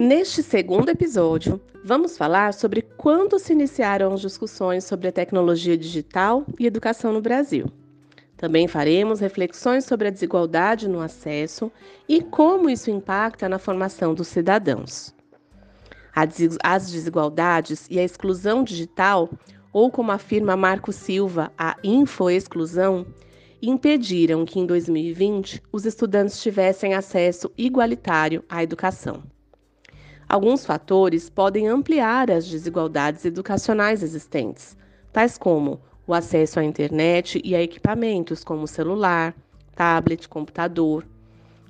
Neste segundo episódio, vamos falar sobre quando se iniciaram as discussões sobre a tecnologia digital e educação no Brasil. Também faremos reflexões sobre a desigualdade no acesso e como isso impacta na formação dos cidadãos. As desigualdades e a exclusão digital, ou como afirma Marco Silva, a infoexclusão, impediram que em 2020 os estudantes tivessem acesso igualitário à educação. Alguns fatores podem ampliar as desigualdades educacionais existentes, tais como o acesso à internet e a equipamentos como celular, tablet, computador,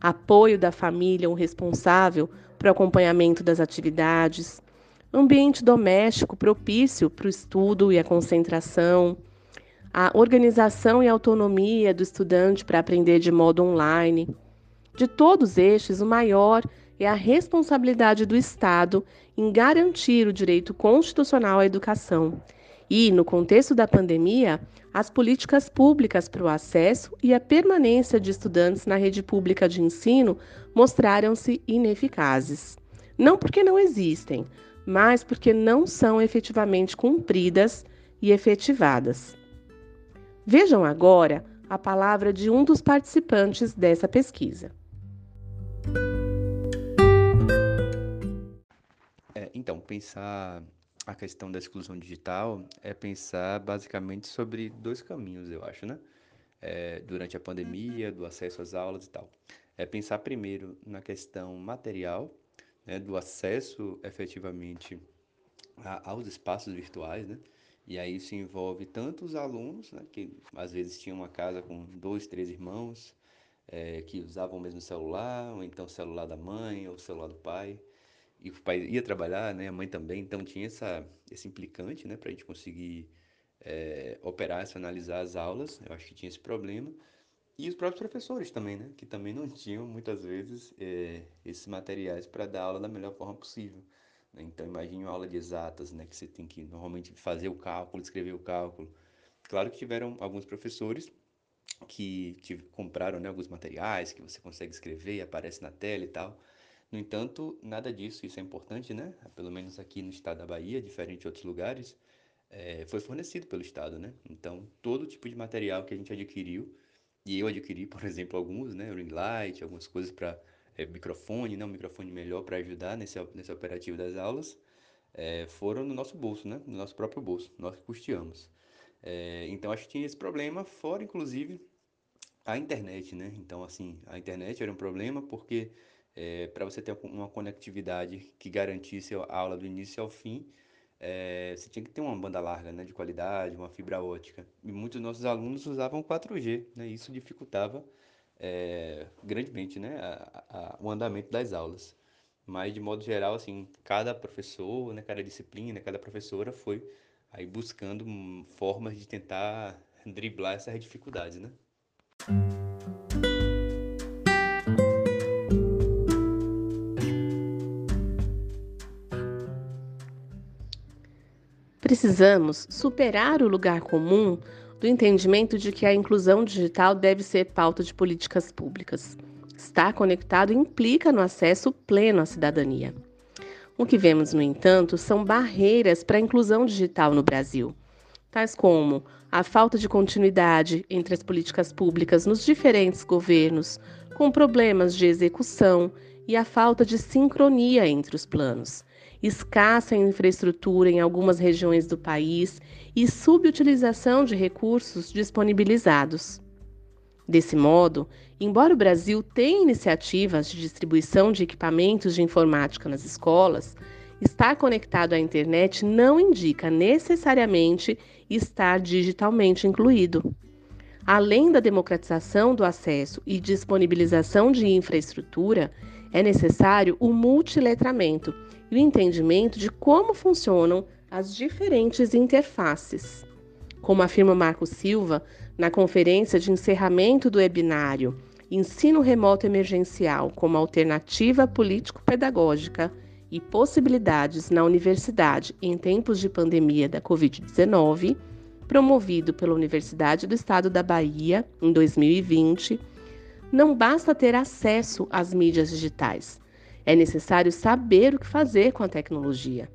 apoio da família ou responsável para o acompanhamento das atividades, ambiente doméstico propício para o estudo e a concentração, a organização e autonomia do estudante para aprender de modo online. De todos estes, o maior é a responsabilidade do Estado em garantir o direito constitucional à educação. E, no contexto da pandemia, as políticas públicas para o acesso e a permanência de estudantes na rede pública de ensino mostraram-se ineficazes. Não porque não existem, mas porque não são efetivamente cumpridas e efetivadas. Vejam agora a palavra de um dos participantes dessa pesquisa. Pensar a questão da exclusão digital é pensar basicamente sobre dois caminhos, eu acho, né? É, durante a pandemia, do acesso às aulas e tal. É pensar primeiro na questão material, né, do acesso efetivamente a, aos espaços virtuais, né? E aí isso envolve tanto os alunos, né, que às vezes tinham uma casa com dois, três irmãos, é, que usavam o mesmo celular, ou então o celular da mãe, ou o celular do pai, e o pai ia trabalhar, né? A mãe também, então tinha essa, esse implicante, né? Para a gente conseguir é, operar, analisar as aulas. Eu acho que tinha esse problema. E os próprios professores também, né? Que também não tinham, muitas vezes, é, esses materiais para dar aula da melhor forma possível. Né? Então, imagine uma aula de exatas, né? Que você tem que, normalmente, fazer o cálculo, escrever o cálculo. Claro que tiveram alguns professores que tive, compraram né, alguns materiais que você consegue escrever e aparece na tela e tal. No entanto, nada disso, isso é importante, né? Pelo menos aqui no estado da Bahia, diferente de outros lugares, é, foi fornecido pelo estado, né? Então, todo tipo de material que a gente adquiriu, e eu adquiri, por exemplo, alguns, né? Ring light, algumas coisas para é, microfone, né? Um microfone melhor para ajudar nesse, nesse operativo das aulas, é, foram no nosso bolso, né? No nosso próprio bolso, nós que custeamos. É, então, acho que tinha esse problema, fora, inclusive, a internet, né? Então, assim, a internet era um problema porque é, para você ter uma conectividade que garantisse a aula do início ao fim, é, você tinha que ter uma banda larga, né, de qualidade, uma fibra ótica. E muitos dos nossos alunos usavam 4G, né, e isso dificultava é, grandemente, né, a, a, o andamento das aulas. Mas, de modo geral, assim, cada professor, né, cada disciplina, cada professora foi aí buscando formas de tentar driblar essas dificuldades, né? Precisamos superar o lugar comum do entendimento de que a inclusão digital deve ser pauta de políticas públicas. Estar conectado implica no acesso pleno à cidadania. O que vemos, no entanto, são barreiras para a inclusão digital no Brasil, tais como a falta de continuidade entre as políticas públicas nos diferentes governos, com problemas de execução e a falta de sincronia entre os planos escassa infraestrutura em algumas regiões do país e subutilização de recursos disponibilizados. Desse modo, embora o Brasil tenha iniciativas de distribuição de equipamentos de informática nas escolas, estar conectado à internet não indica necessariamente estar digitalmente incluído. Além da democratização do acesso e disponibilização de infraestrutura, é necessário o multiletramento e o entendimento de como funcionam as diferentes interfaces. Como afirma Marco Silva na conferência de encerramento do webinário Ensino Remoto Emergencial como Alternativa Político-Pedagógica e Possibilidades na Universidade em Tempos de Pandemia da Covid-19, promovido pela Universidade do Estado da Bahia em 2020, não basta ter acesso às mídias digitais É necessário saber o que fazer com a tecnologia.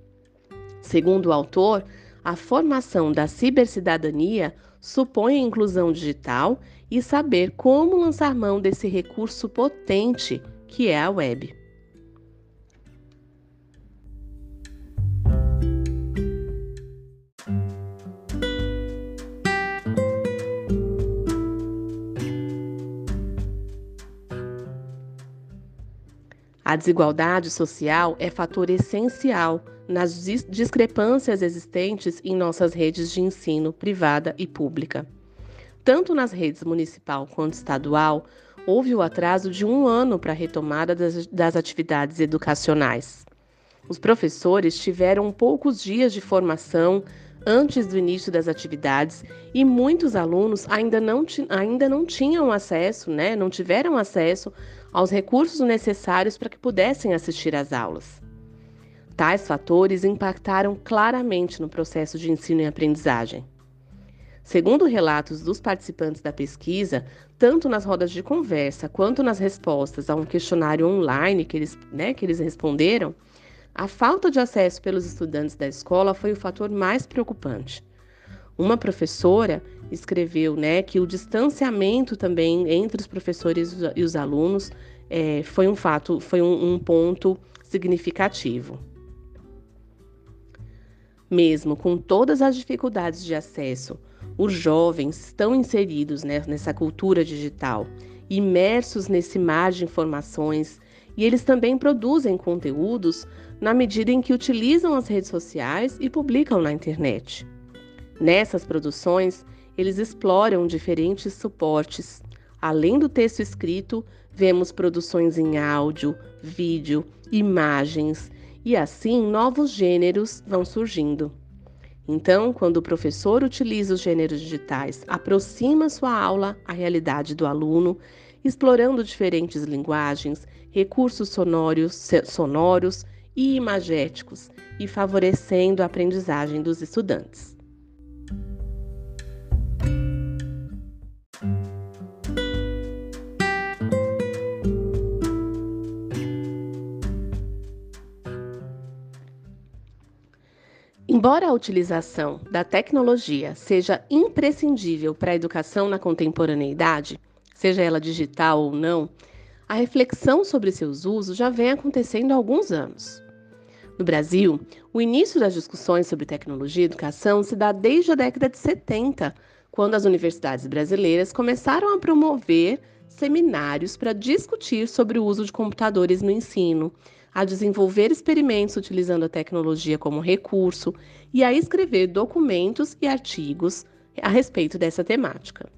Segundo o autor, a formação da cibercidadania supõe a inclusão digital e saber como lançar mão desse recurso potente que é a web. A desigualdade social é fator essencial nas discrepâncias existentes em nossas redes de ensino privada e pública. Tanto nas redes municipal quanto estadual, houve o atraso de um ano para a retomada das, das atividades educacionais. Os professores tiveram poucos dias de formação antes do início das atividades e muitos alunos ainda não, ainda não tinham acesso, né, não tiveram acesso aos recursos necessários para que pudessem assistir às aulas. Tais fatores impactaram claramente no processo de ensino e aprendizagem. Segundo relatos dos participantes da pesquisa, tanto nas rodas de conversa quanto nas respostas a um questionário online que eles, né, que eles responderam, a falta de acesso pelos estudantes da escola foi o fator mais preocupante. Uma professora escreveu né, que o distanciamento também entre os professores e os alunos é, foi um fato, foi um, um ponto significativo. Mesmo com todas as dificuldades de acesso, os jovens estão inseridos né, nessa cultura digital, imersos nesse mar de informações, e eles também produzem conteúdos na medida em que utilizam as redes sociais e publicam na internet. Nessas produções, eles exploram diferentes suportes. Além do texto escrito, vemos produções em áudio, vídeo, imagens e assim novos gêneros vão surgindo. Então, quando o professor utiliza os gêneros digitais, aproxima sua aula à realidade do aluno, explorando diferentes linguagens, recursos sonoros, sonoros e imagéticos e favorecendo a aprendizagem dos estudantes. Embora a utilização da tecnologia seja imprescindível para a educação na contemporaneidade, seja ela digital ou não, a reflexão sobre seus usos já vem acontecendo há alguns anos. No Brasil, o início das discussões sobre tecnologia e educação se dá desde a década de 70, quando as universidades brasileiras começaram a promover seminários para discutir sobre o uso de computadores no ensino, a desenvolver experimentos utilizando a tecnologia como recurso e a escrever documentos e artigos a respeito dessa temática.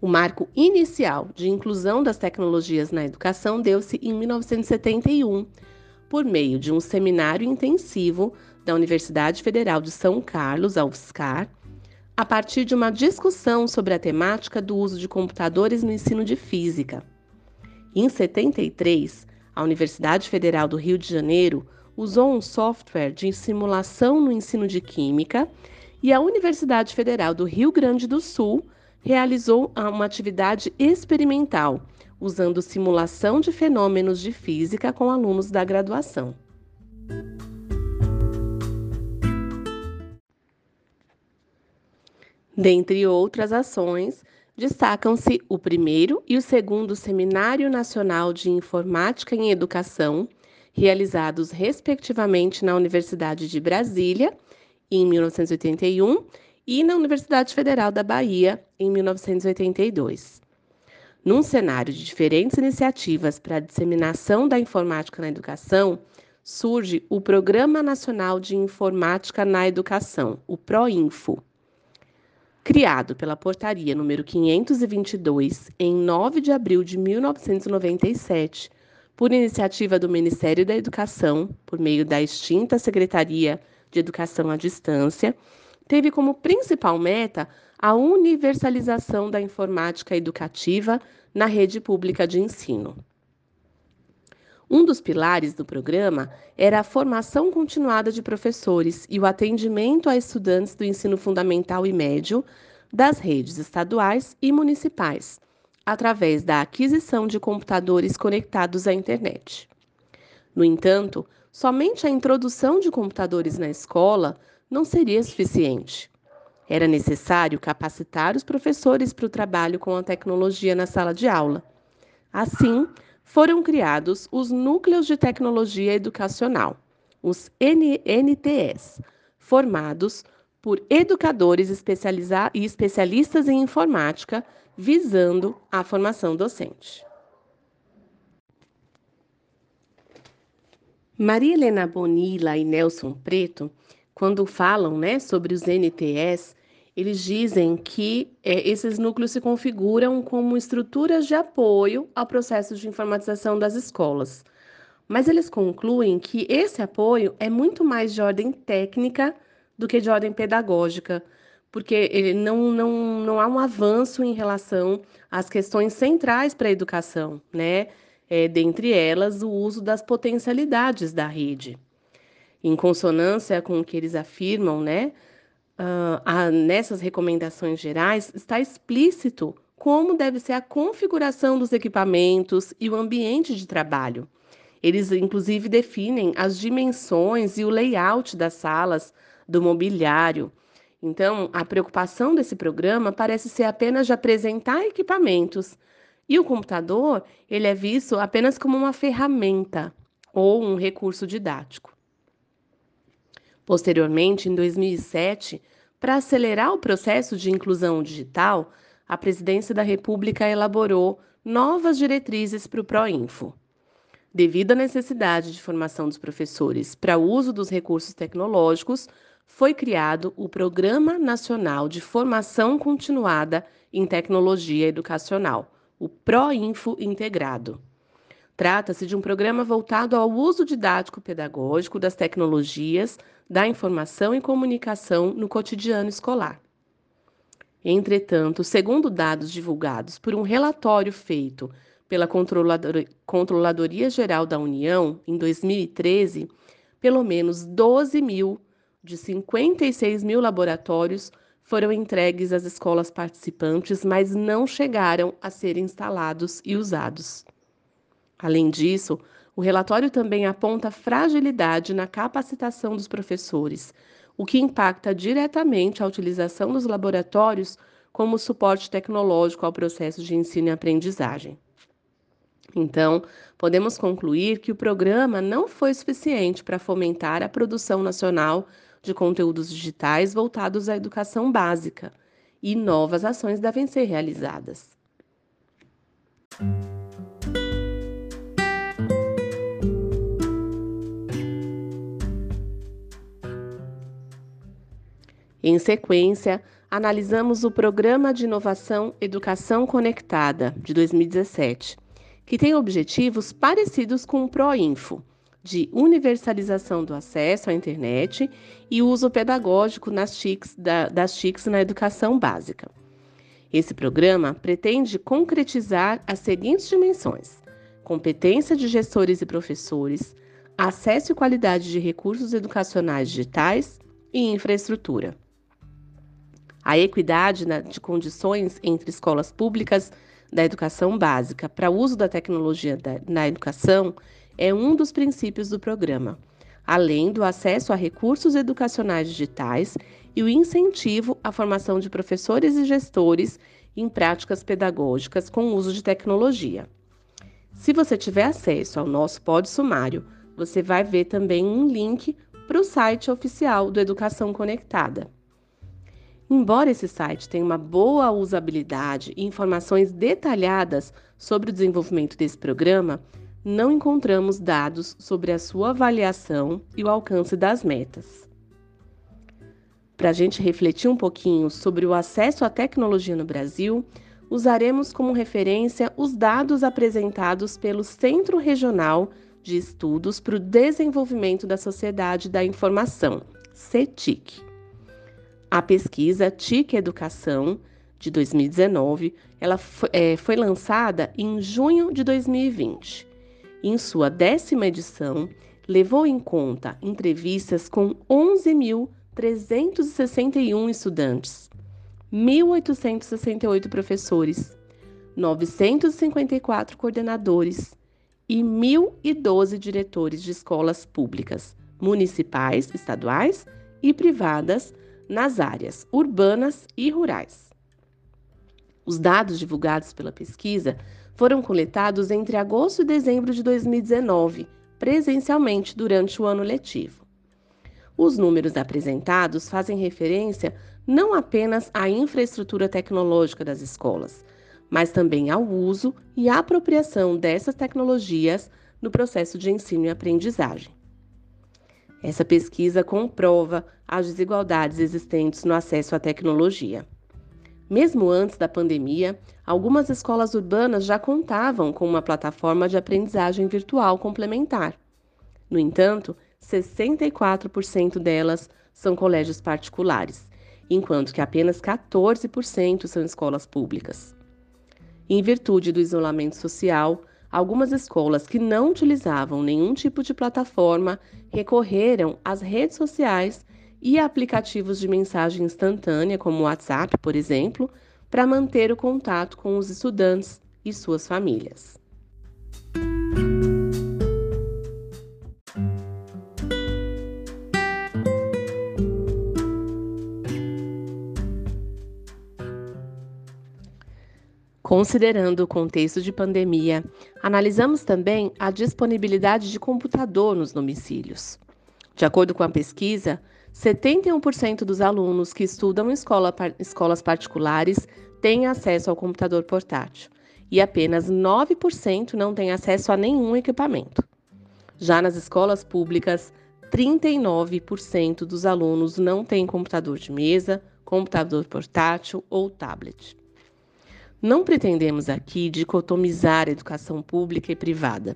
O marco inicial de inclusão das tecnologias na educação deu-se em 1971, por meio de um seminário intensivo da Universidade Federal de São Carlos, a UFSCar, a partir de uma discussão sobre a temática do uso de computadores no ensino de física. Em 73, a Universidade Federal do Rio de Janeiro usou um software de simulação no ensino de Química e a Universidade Federal do Rio Grande do Sul realizou uma atividade experimental usando simulação de fenômenos de física com alunos da graduação. Dentre outras ações, destacam-se o primeiro e o segundo Seminário Nacional de Informática em Educação, realizados respectivamente na Universidade de Brasília, em 1981, e na Universidade Federal da Bahia, em 1982. Num cenário de diferentes iniciativas para a disseminação da informática na educação, surge o Programa Nacional de Informática na Educação, o PROINFO criado pela Portaria número 522 em 9 de abril de 1997, por iniciativa do Ministério da Educação, por meio da extinta Secretaria de Educação à Distância, teve como principal meta a universalização da informática educativa na rede pública de ensino. Um dos pilares do programa era a formação continuada de professores e o atendimento a estudantes do ensino fundamental e médio das redes estaduais e municipais, através da aquisição de computadores conectados à internet. No entanto, somente a introdução de computadores na escola não seria suficiente. Era necessário capacitar os professores para o trabalho com a tecnologia na sala de aula. Assim, foram criados os Núcleos de Tecnologia Educacional, os NTS, formados por educadores e especialistas em informática, visando a formação docente. Maria Helena Bonilla e Nelson Preto, quando falam né, sobre os NTS, eles dizem que é, esses núcleos se configuram como estruturas de apoio ao processo de informatização das escolas. Mas eles concluem que esse apoio é muito mais de ordem técnica do que de ordem pedagógica, porque não, não, não há um avanço em relação às questões centrais para a educação, né? É, dentre elas, o uso das potencialidades da rede. Em consonância com o que eles afirmam, né? Uh, a, nessas recomendações gerais, está explícito como deve ser a configuração dos equipamentos e o ambiente de trabalho. Eles, inclusive, definem as dimensões e o layout das salas, do mobiliário. Então, a preocupação desse programa parece ser apenas de apresentar equipamentos. E o computador, ele é visto apenas como uma ferramenta ou um recurso didático. Posteriormente, em 2007, para acelerar o processo de inclusão digital, a Presidência da República elaborou novas diretrizes para o Proinfo. Devido à necessidade de formação dos professores para o uso dos recursos tecnológicos, foi criado o Programa Nacional de Formação Continuada em Tecnologia Educacional, o PROINFO Integrado. Trata-se de um programa voltado ao uso didático-pedagógico das tecnologias da informação e comunicação no cotidiano escolar. Entretanto, segundo dados divulgados por um relatório feito pela Controladoria Geral da União em 2013, pelo menos 12 mil de 56 mil laboratórios foram entregues às escolas participantes, mas não chegaram a ser instalados e usados. Além disso, o relatório também aponta fragilidade na capacitação dos professores, o que impacta diretamente a utilização dos laboratórios como suporte tecnológico ao processo de ensino e aprendizagem. Então, podemos concluir que o programa não foi suficiente para fomentar a produção nacional de conteúdos digitais voltados à educação básica e novas ações devem ser realizadas. Em sequência, analisamos o Programa de Inovação Educação Conectada, de 2017, que tem objetivos parecidos com o ProInfo, de universalização do acesso à internet e uso pedagógico nas TICs, da, das TICs na educação básica. Esse programa pretende concretizar as seguintes dimensões: competência de gestores e professores, acesso e qualidade de recursos educacionais digitais e infraestrutura. A equidade de condições entre escolas públicas da educação básica para uso da tecnologia na educação é um dos princípios do programa, além do acesso a recursos educacionais digitais e o incentivo à formação de professores e gestores em práticas pedagógicas com uso de tecnologia. Se você tiver acesso ao nosso pod sumário, você vai ver também um link para o site oficial do Educação Conectada. Embora esse site tenha uma boa usabilidade e informações detalhadas sobre o desenvolvimento desse programa, não encontramos dados sobre a sua avaliação e o alcance das metas. Para a gente refletir um pouquinho sobre o acesso à tecnologia no Brasil, usaremos como referência os dados apresentados pelo Centro Regional de Estudos para o Desenvolvimento da Sociedade da Informação, CETIC. A pesquisa TIC Educação, de 2019, ela foi, é, foi lançada em junho de 2020 em sua décima edição, levou em conta entrevistas com 11.361 estudantes, 1.868 professores, 954 coordenadores e 1.012 diretores de escolas públicas, municipais, estaduais e privadas nas áreas urbanas e rurais. Os dados divulgados pela pesquisa foram coletados entre agosto e dezembro de 2019, presencialmente durante o ano letivo. Os números apresentados fazem referência não apenas à infraestrutura tecnológica das escolas, mas também ao uso e apropriação dessas tecnologias no processo de ensino e aprendizagem. Essa pesquisa comprova as desigualdades existentes no acesso à tecnologia. Mesmo antes da pandemia, algumas escolas urbanas já contavam com uma plataforma de aprendizagem virtual complementar. No entanto, 64% delas são colégios particulares, enquanto que apenas 14% são escolas públicas. Em virtude do isolamento social, algumas escolas que não utilizavam nenhum tipo de plataforma recorreram às redes sociais e aplicativos de mensagem instantânea, como o WhatsApp, por exemplo, para manter o contato com os estudantes e suas famílias. Considerando o contexto de pandemia, analisamos também a disponibilidade de computador nos domicílios. De acordo com a pesquisa, 71% dos alunos que estudam em escola, escolas particulares têm acesso ao computador portátil e apenas 9% não têm acesso a nenhum equipamento. Já nas escolas públicas, 39% dos alunos não têm computador de mesa, computador portátil ou tablet. Não pretendemos aqui dicotomizar educação pública e privada,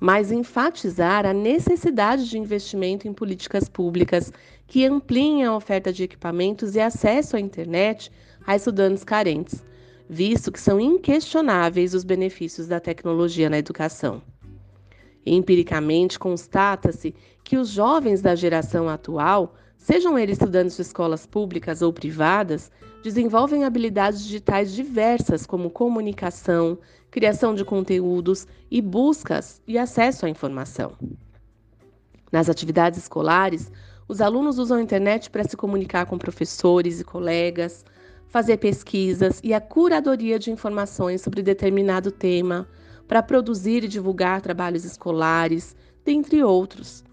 mas enfatizar a necessidade de investimento em políticas públicas que ampliem a oferta de equipamentos e acesso à internet a estudantes carentes, visto que são inquestionáveis os benefícios da tecnologia na educação. Empiricamente, constata-se que os jovens da geração atual, sejam eles estudantes de escolas públicas ou privadas, desenvolvem habilidades digitais diversas, como comunicação, criação de conteúdos e buscas e acesso à informação. Nas atividades escolares, os alunos usam a internet para se comunicar com professores e colegas, fazer pesquisas e a curadoria de informações sobre determinado tema, para produzir e divulgar trabalhos escolares, dentre outros.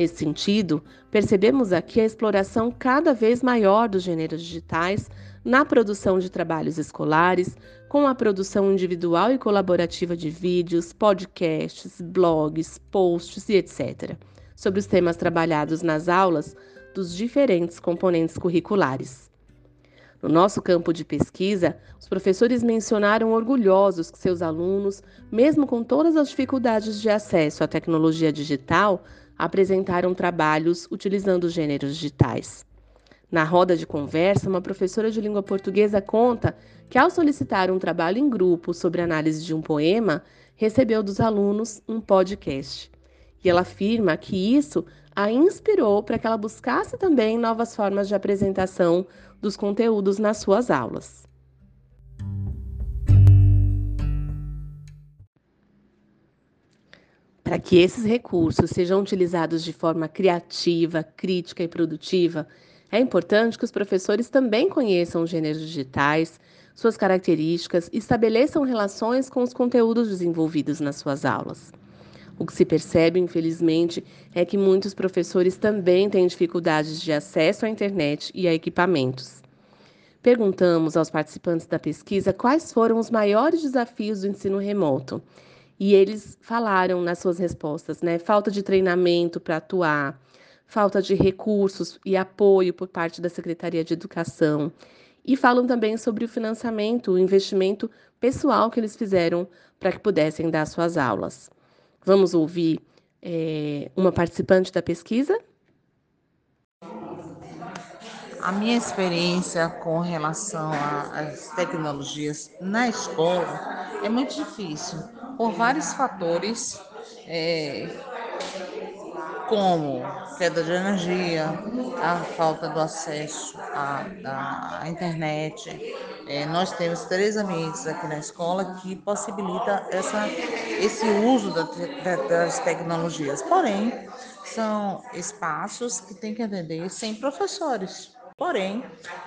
Nesse sentido, percebemos aqui a exploração cada vez maior dos gêneros digitais na produção de trabalhos escolares, com a produção individual e colaborativa de vídeos, podcasts, blogs, posts e etc., sobre os temas trabalhados nas aulas dos diferentes componentes curriculares. No nosso campo de pesquisa, os professores mencionaram orgulhosos que seus alunos, mesmo com todas as dificuldades de acesso à tecnologia digital, apresentaram trabalhos utilizando os gêneros digitais. Na roda de conversa, uma professora de língua portuguesa conta que, ao solicitar um trabalho em grupo sobre análise de um poema, recebeu dos alunos um podcast. E ela afirma que isso a inspirou para que ela buscasse também novas formas de apresentação dos conteúdos nas suas aulas. Para que esses recursos sejam utilizados de forma criativa, crítica e produtiva, é importante que os professores também conheçam os gêneros digitais, suas características e estabeleçam relações com os conteúdos desenvolvidos nas suas aulas. O que se percebe, infelizmente, é que muitos professores também têm dificuldades de acesso à internet e a equipamentos. Perguntamos aos participantes da pesquisa quais foram os maiores desafios do ensino remoto e eles falaram nas suas respostas, né? Falta de treinamento para atuar, falta de recursos e apoio por parte da Secretaria de Educação. E falam também sobre o financiamento, o investimento pessoal que eles fizeram para que pudessem dar suas aulas. Vamos ouvir é, uma participante da pesquisa? A minha experiência com relação às tecnologias na escola é muito difícil, por vários fatores, é, como queda de energia, a falta do acesso à, à internet. É, nós temos três ambientes aqui na escola que possibilita essa esse uso das tecnologias. Porém, são espaços que têm que atender sem professores. Porém,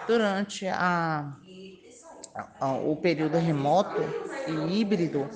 durante a, a, o período remoto e híbrido,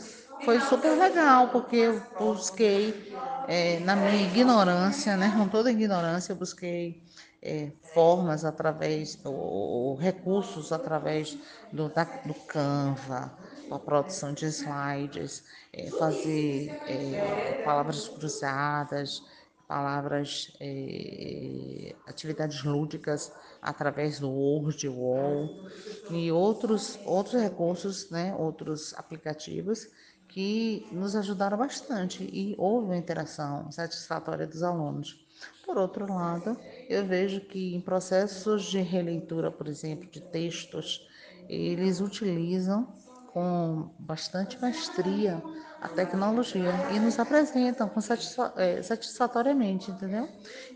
foi super legal, porque eu busquei, é, na minha ignorância, né, com toda ignorância, eu busquei é, formas através, ou, ou, recursos através do, da, do Canva, a produção de slides, é, fazer é, palavras cruzadas, palavras, é, atividades lúdicas através do Word, Wall e outros, outros recursos, né, outros aplicativos que nos ajudaram bastante e houve uma interação satisfatória dos alunos. Por outro lado, eu vejo que em processos de releitura, por exemplo, de textos, eles utilizam com bastante maestria a tecnologia e nos apresentam satisfa é, satisfatoriamente, entendeu?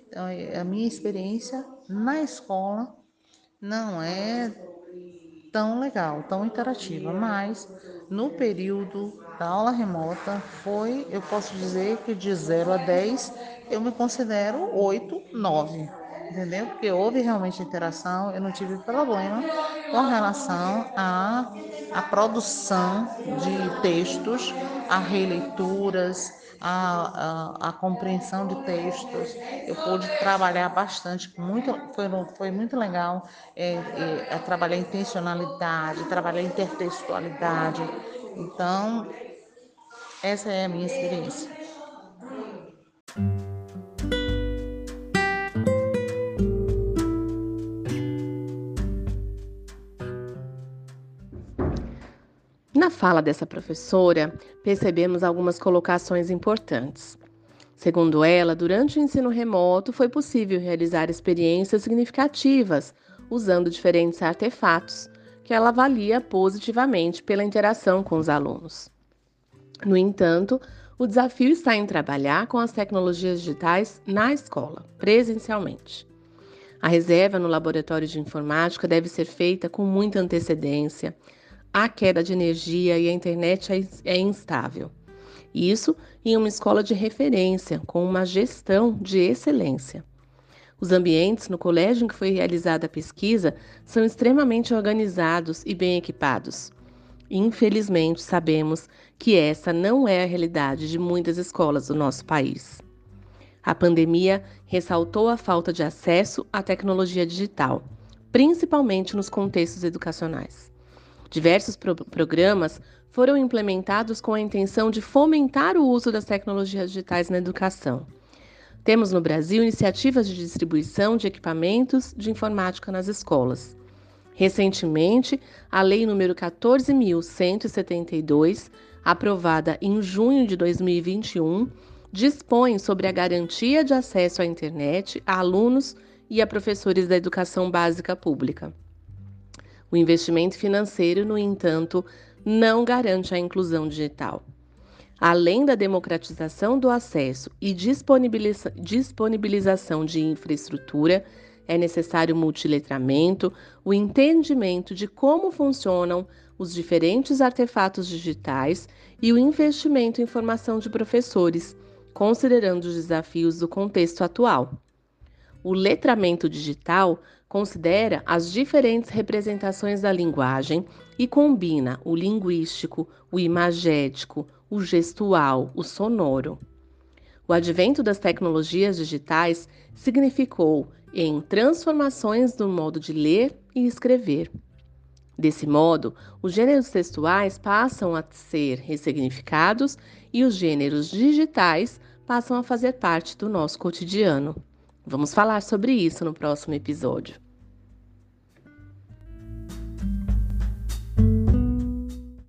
Então, é, a minha experiência na escola não é tão legal, tão interativa, mas no período da aula remota foi, eu posso dizer que de 0 a 10 eu me considero 8, 9, entendeu? Porque houve realmente interação, eu não tive problema com relação à, à produção de textos, a releituras, a, a, a, compreensão de textos. Eu pude trabalhar bastante, muito, foi, foi muito legal é, é, trabalhar intencionalidade, trabalhar intertextualidade. Então, essa é a minha experiência. Na fala dessa professora, percebemos algumas colocações importantes. Segundo ela, durante o ensino remoto foi possível realizar experiências significativas usando diferentes artefatos, que ela avalia positivamente pela interação com os alunos. No entanto, o desafio está em trabalhar com as tecnologias digitais na escola, presencialmente. A reserva no laboratório de informática deve ser feita com muita antecedência, há queda de energia e a internet é, é instável. Isso em uma escola de referência, com uma gestão de excelência. Os ambientes no colégio em que foi realizada a pesquisa são extremamente organizados e bem equipados. Infelizmente, sabemos que essa não é a realidade de muitas escolas do nosso país. A pandemia ressaltou a falta de acesso à tecnologia digital, principalmente nos contextos educacionais. Diversos pro programas foram implementados com a intenção de fomentar o uso das tecnologias digitais na educação. Temos no Brasil iniciativas de distribuição de equipamentos de informática nas escolas. Recentemente, a Lei nº 14.172, aprovada em junho de 2021, dispõe sobre a garantia de acesso à internet a alunos e a professores da educação básica pública. O investimento financeiro, no entanto, não garante a inclusão digital. Além da democratização do acesso e disponibiliza disponibilização de infraestrutura, é necessário multiletramento, o entendimento de como funcionam os diferentes artefatos digitais e o investimento em formação de professores, considerando os desafios do contexto atual. O letramento digital considera as diferentes representações da linguagem e combina o linguístico, o imagético, o gestual, o sonoro. O advento das tecnologias digitais significou em transformações no modo de ler e escrever. Desse modo, os gêneros textuais passam a ser ressignificados e os gêneros digitais passam a fazer parte do nosso cotidiano. Vamos falar sobre isso no próximo episódio.